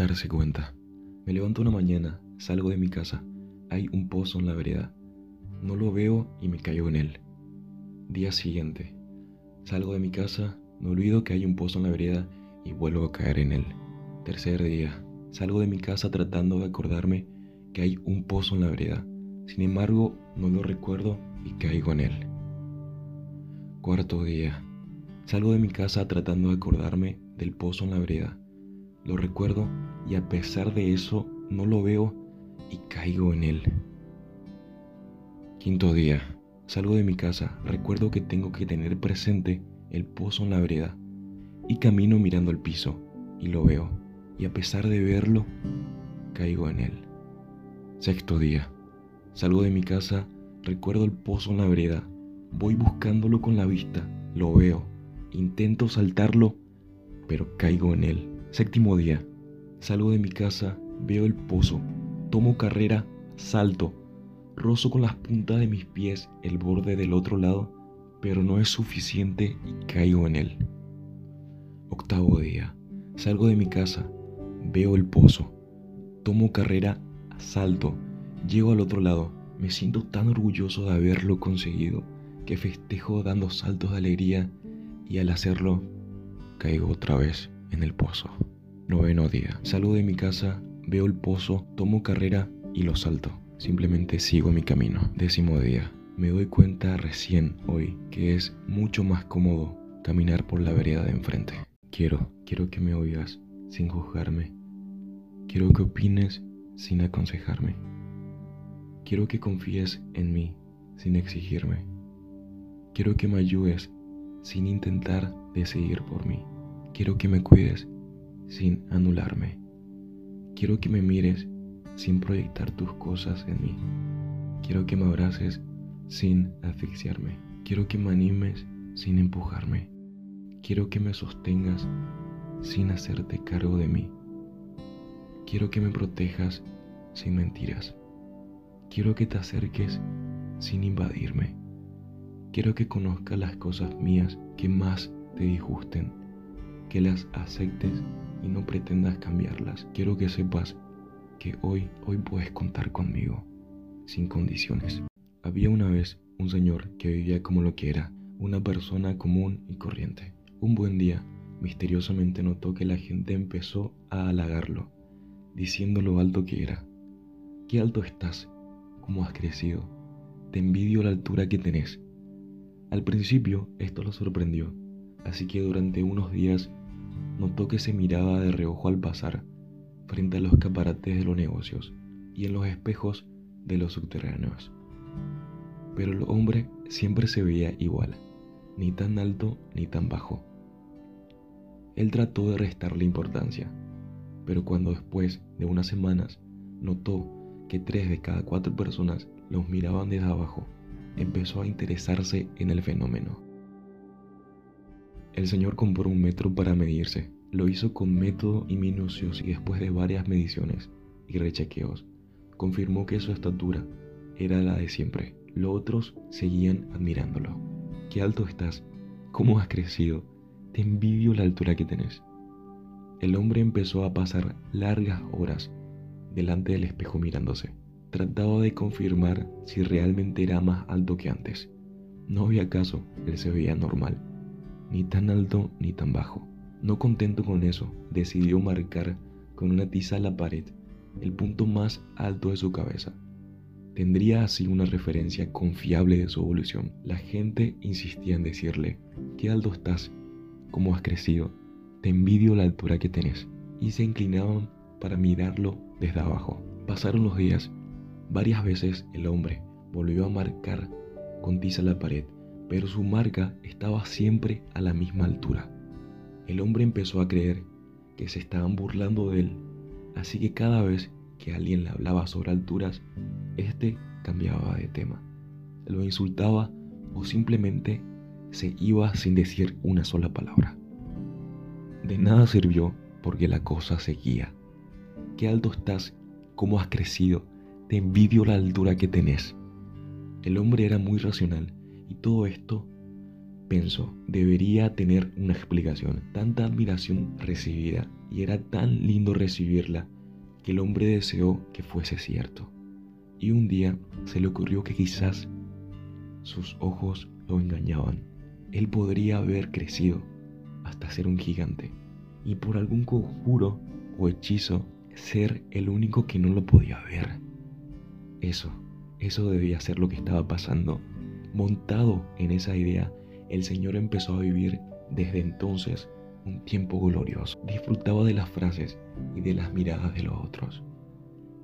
darse cuenta. Me levanto una mañana, salgo de mi casa, hay un pozo en la vereda. No lo veo y me caigo en él. Día siguiente, salgo de mi casa, me olvido que hay un pozo en la vereda y vuelvo a caer en él. Tercer día, salgo de mi casa tratando de acordarme que hay un pozo en la vereda. Sin embargo, no lo recuerdo y caigo en él. Cuarto día, salgo de mi casa tratando de acordarme del pozo en la vereda. Lo recuerdo y a pesar de eso no lo veo y caigo en él. Quinto día, salgo de mi casa, recuerdo que tengo que tener presente el pozo en la vereda y camino mirando el piso y lo veo y a pesar de verlo, caigo en él. Sexto día, salgo de mi casa, recuerdo el pozo en la vereda, voy buscándolo con la vista, lo veo, intento saltarlo, pero caigo en él. Séptimo día, salgo de mi casa, veo el pozo, tomo carrera, salto, rozo con las puntas de mis pies el borde del otro lado, pero no es suficiente y caigo en él. Octavo día, salgo de mi casa, veo el pozo, tomo carrera, salto, llego al otro lado, me siento tan orgulloso de haberlo conseguido que festejo dando saltos de alegría y al hacerlo caigo otra vez en el pozo. Noveno día. Salgo de mi casa, veo el pozo, tomo carrera y lo salto. Simplemente sigo mi camino. Décimo día. Me doy cuenta recién hoy que es mucho más cómodo caminar por la vereda de enfrente. Quiero, quiero que me oigas sin juzgarme. Quiero que opines sin aconsejarme. Quiero que confíes en mí sin exigirme. Quiero que me ayudes sin intentar decidir por mí. Quiero que me cuides sin anularme. Quiero que me mires sin proyectar tus cosas en mí. Quiero que me abraces sin asfixiarme. Quiero que me animes sin empujarme. Quiero que me sostengas sin hacerte cargo de mí. Quiero que me protejas sin mentiras. Quiero que te acerques sin invadirme. Quiero que conozcas las cosas mías que más te disgusten, que las aceptes y no pretendas cambiarlas. Quiero que sepas que hoy, hoy puedes contar conmigo, sin condiciones. Había una vez un señor que vivía como lo que era, una persona común y corriente. Un buen día, misteriosamente notó que la gente empezó a halagarlo, diciendo lo alto que era. ¿Qué alto estás? ¿Cómo has crecido? Te envidio la altura que tenés. Al principio esto lo sorprendió, así que durante unos días notó que se miraba de reojo al pasar frente a los caparates de los negocios y en los espejos de los subterráneos. Pero el hombre siempre se veía igual, ni tan alto ni tan bajo. Él trató de restarle importancia, pero cuando después de unas semanas notó que tres de cada cuatro personas los miraban desde abajo, empezó a interesarse en el fenómeno. El señor compró un metro para medirse. Lo hizo con método y minucios y después de varias mediciones y rechequeos, confirmó que su estatura era la de siempre. Los otros seguían admirándolo. Qué alto estás, cómo has crecido, te envidio la altura que tenés. El hombre empezó a pasar largas horas delante del espejo mirándose. Trataba de confirmar si realmente era más alto que antes. No había caso, él se veía normal, ni tan alto ni tan bajo. No contento con eso, decidió marcar con una tiza la pared el punto más alto de su cabeza. Tendría así una referencia confiable de su evolución. La gente insistía en decirle, qué alto estás, cómo has crecido, te envidio la altura que tenés. Y se inclinaban para mirarlo desde abajo. Pasaron los días. Varias veces el hombre volvió a marcar con tiza la pared, pero su marca estaba siempre a la misma altura. El hombre empezó a creer que se estaban burlando de él, así que cada vez que alguien le hablaba sobre alturas, éste cambiaba de tema, lo insultaba o simplemente se iba sin decir una sola palabra. De nada sirvió porque la cosa seguía. Qué alto estás, cómo has crecido, te envidio la altura que tenés. El hombre era muy racional y todo esto, pensó, debería tener una explicación. Tanta admiración recibida y era tan lindo recibirla que el hombre deseó que fuese cierto. Y un día se le ocurrió que quizás sus ojos lo engañaban. Él podría haber crecido hasta ser un gigante y por algún conjuro o hechizo ser el único que no lo podía ver. Eso, eso debía ser lo que estaba pasando. Montado en esa idea, el Señor empezó a vivir desde entonces un tiempo glorioso. Disfrutaba de las frases y de las miradas de los otros.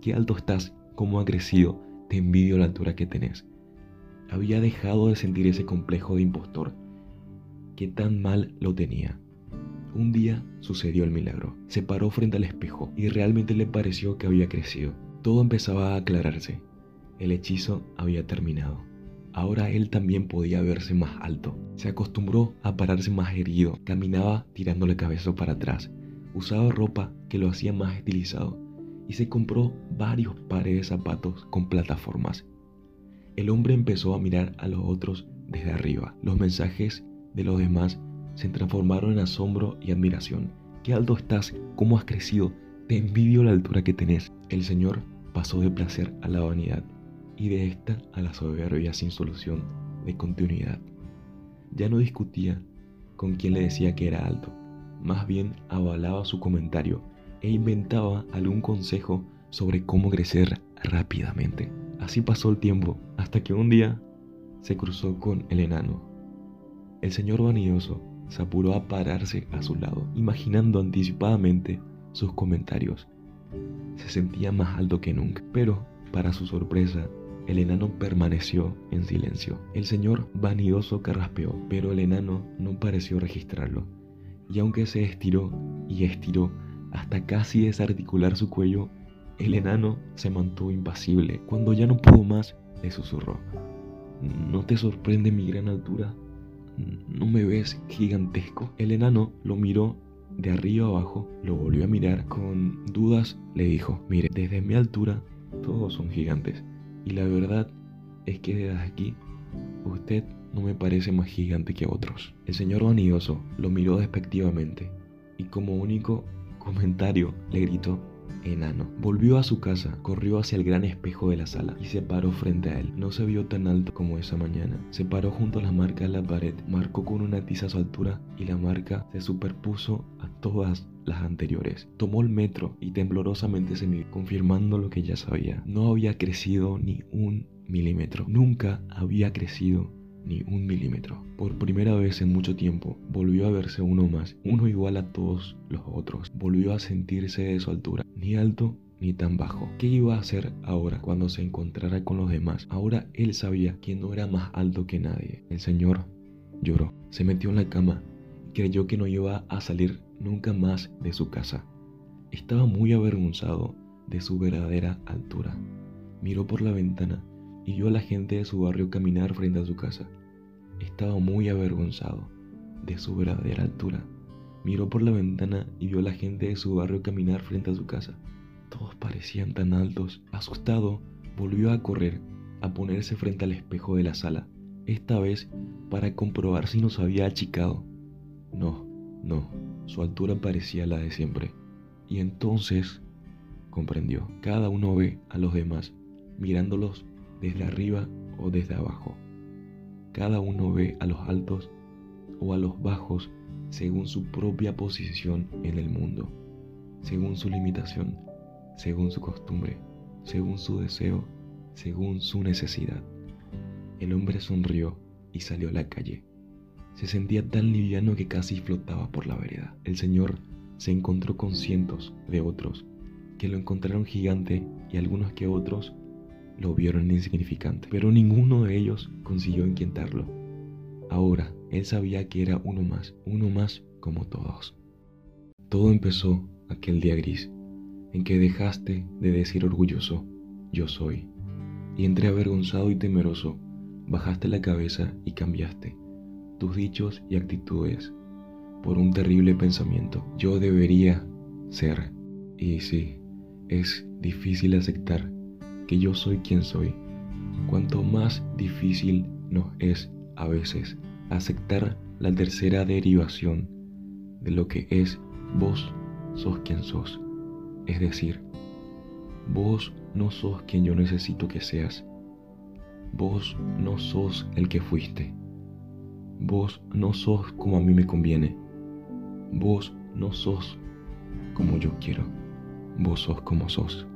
Qué alto estás, cómo ha crecido, te envidio la altura que tenés. Había dejado de sentir ese complejo de impostor. Qué tan mal lo tenía. Un día sucedió el milagro. Se paró frente al espejo y realmente le pareció que había crecido. Todo empezaba a aclararse. El hechizo había terminado. Ahora él también podía verse más alto. Se acostumbró a pararse más erguido. Caminaba tirando la cabeza para atrás. Usaba ropa que lo hacía más estilizado. Y se compró varios pares de zapatos con plataformas. El hombre empezó a mirar a los otros desde arriba. Los mensajes de los demás se transformaron en asombro y admiración. Qué alto estás, cómo has crecido, te envidio la altura que tenés. El Señor pasó de placer a la vanidad y de esta a la soberbia sin solución de continuidad. Ya no discutía con quien le decía que era alto, más bien avalaba su comentario e inventaba algún consejo sobre cómo crecer rápidamente. Así pasó el tiempo hasta que un día se cruzó con el enano. El señor vanidoso se apuró a pararse a su lado, imaginando anticipadamente sus comentarios. Se sentía más alto que nunca, pero, para su sorpresa, el enano permaneció en silencio. El señor vanidoso carraspeó, pero el enano no pareció registrarlo. Y aunque se estiró y estiró hasta casi desarticular su cuello, el enano se mantuvo impasible. Cuando ya no pudo más, le susurró. ¿No te sorprende mi gran altura? ¿No me ves gigantesco? El enano lo miró de arriba abajo, lo volvió a mirar con dudas, le dijo, mire, desde mi altura todos son gigantes. Y la verdad es que desde aquí usted no me parece más gigante que otros. El señor vanidoso lo miró despectivamente y como único comentario le gritó, enano. Volvió a su casa, corrió hacia el gran espejo de la sala y se paró frente a él. No se vio tan alto como esa mañana. Se paró junto a la marca de la pared, marcó con una tiza su altura y la marca se superpuso a todas las anteriores. Tomó el metro y temblorosamente se midió, confirmando lo que ya sabía. No había crecido ni un milímetro. Nunca había crecido ni un milímetro. Por primera vez en mucho tiempo, volvió a verse uno más, uno igual a todos los otros. Volvió a sentirse de su altura, ni alto ni tan bajo. ¿Qué iba a hacer ahora cuando se encontrara con los demás? Ahora él sabía que no era más alto que nadie. El Señor lloró, se metió en la cama y creyó que no iba a salir nunca más de su casa. Estaba muy avergonzado de su verdadera altura. Miró por la ventana y vio a la gente de su barrio caminar frente a su casa. Estaba muy avergonzado de su verdadera altura. Miró por la ventana y vio a la gente de su barrio caminar frente a su casa. Todos parecían tan altos. Asustado, volvió a correr, a ponerse frente al espejo de la sala, esta vez para comprobar si nos había achicado. No, no, su altura parecía la de siempre. Y entonces comprendió. Cada uno ve a los demás, mirándolos desde arriba o desde abajo. Cada uno ve a los altos o a los bajos según su propia posición en el mundo, según su limitación, según su costumbre, según su deseo, según su necesidad. El hombre sonrió y salió a la calle. Se sentía tan liviano que casi flotaba por la vereda. El Señor se encontró con cientos de otros que lo encontraron gigante y algunos que otros lo vieron insignificante, pero ninguno de ellos consiguió inquietarlo. Ahora, él sabía que era uno más, uno más como todos. Todo empezó aquel día gris, en que dejaste de decir orgulloso, yo soy, y entre avergonzado y temeroso, bajaste la cabeza y cambiaste tus dichos y actitudes por un terrible pensamiento. Yo debería ser. Y sí, es difícil aceptar que yo soy quien soy, cuanto más difícil nos es a veces aceptar la tercera derivación de lo que es vos sos quien sos. Es decir, vos no sos quien yo necesito que seas. Vos no sos el que fuiste. Vos no sos como a mí me conviene. Vos no sos como yo quiero. Vos sos como sos.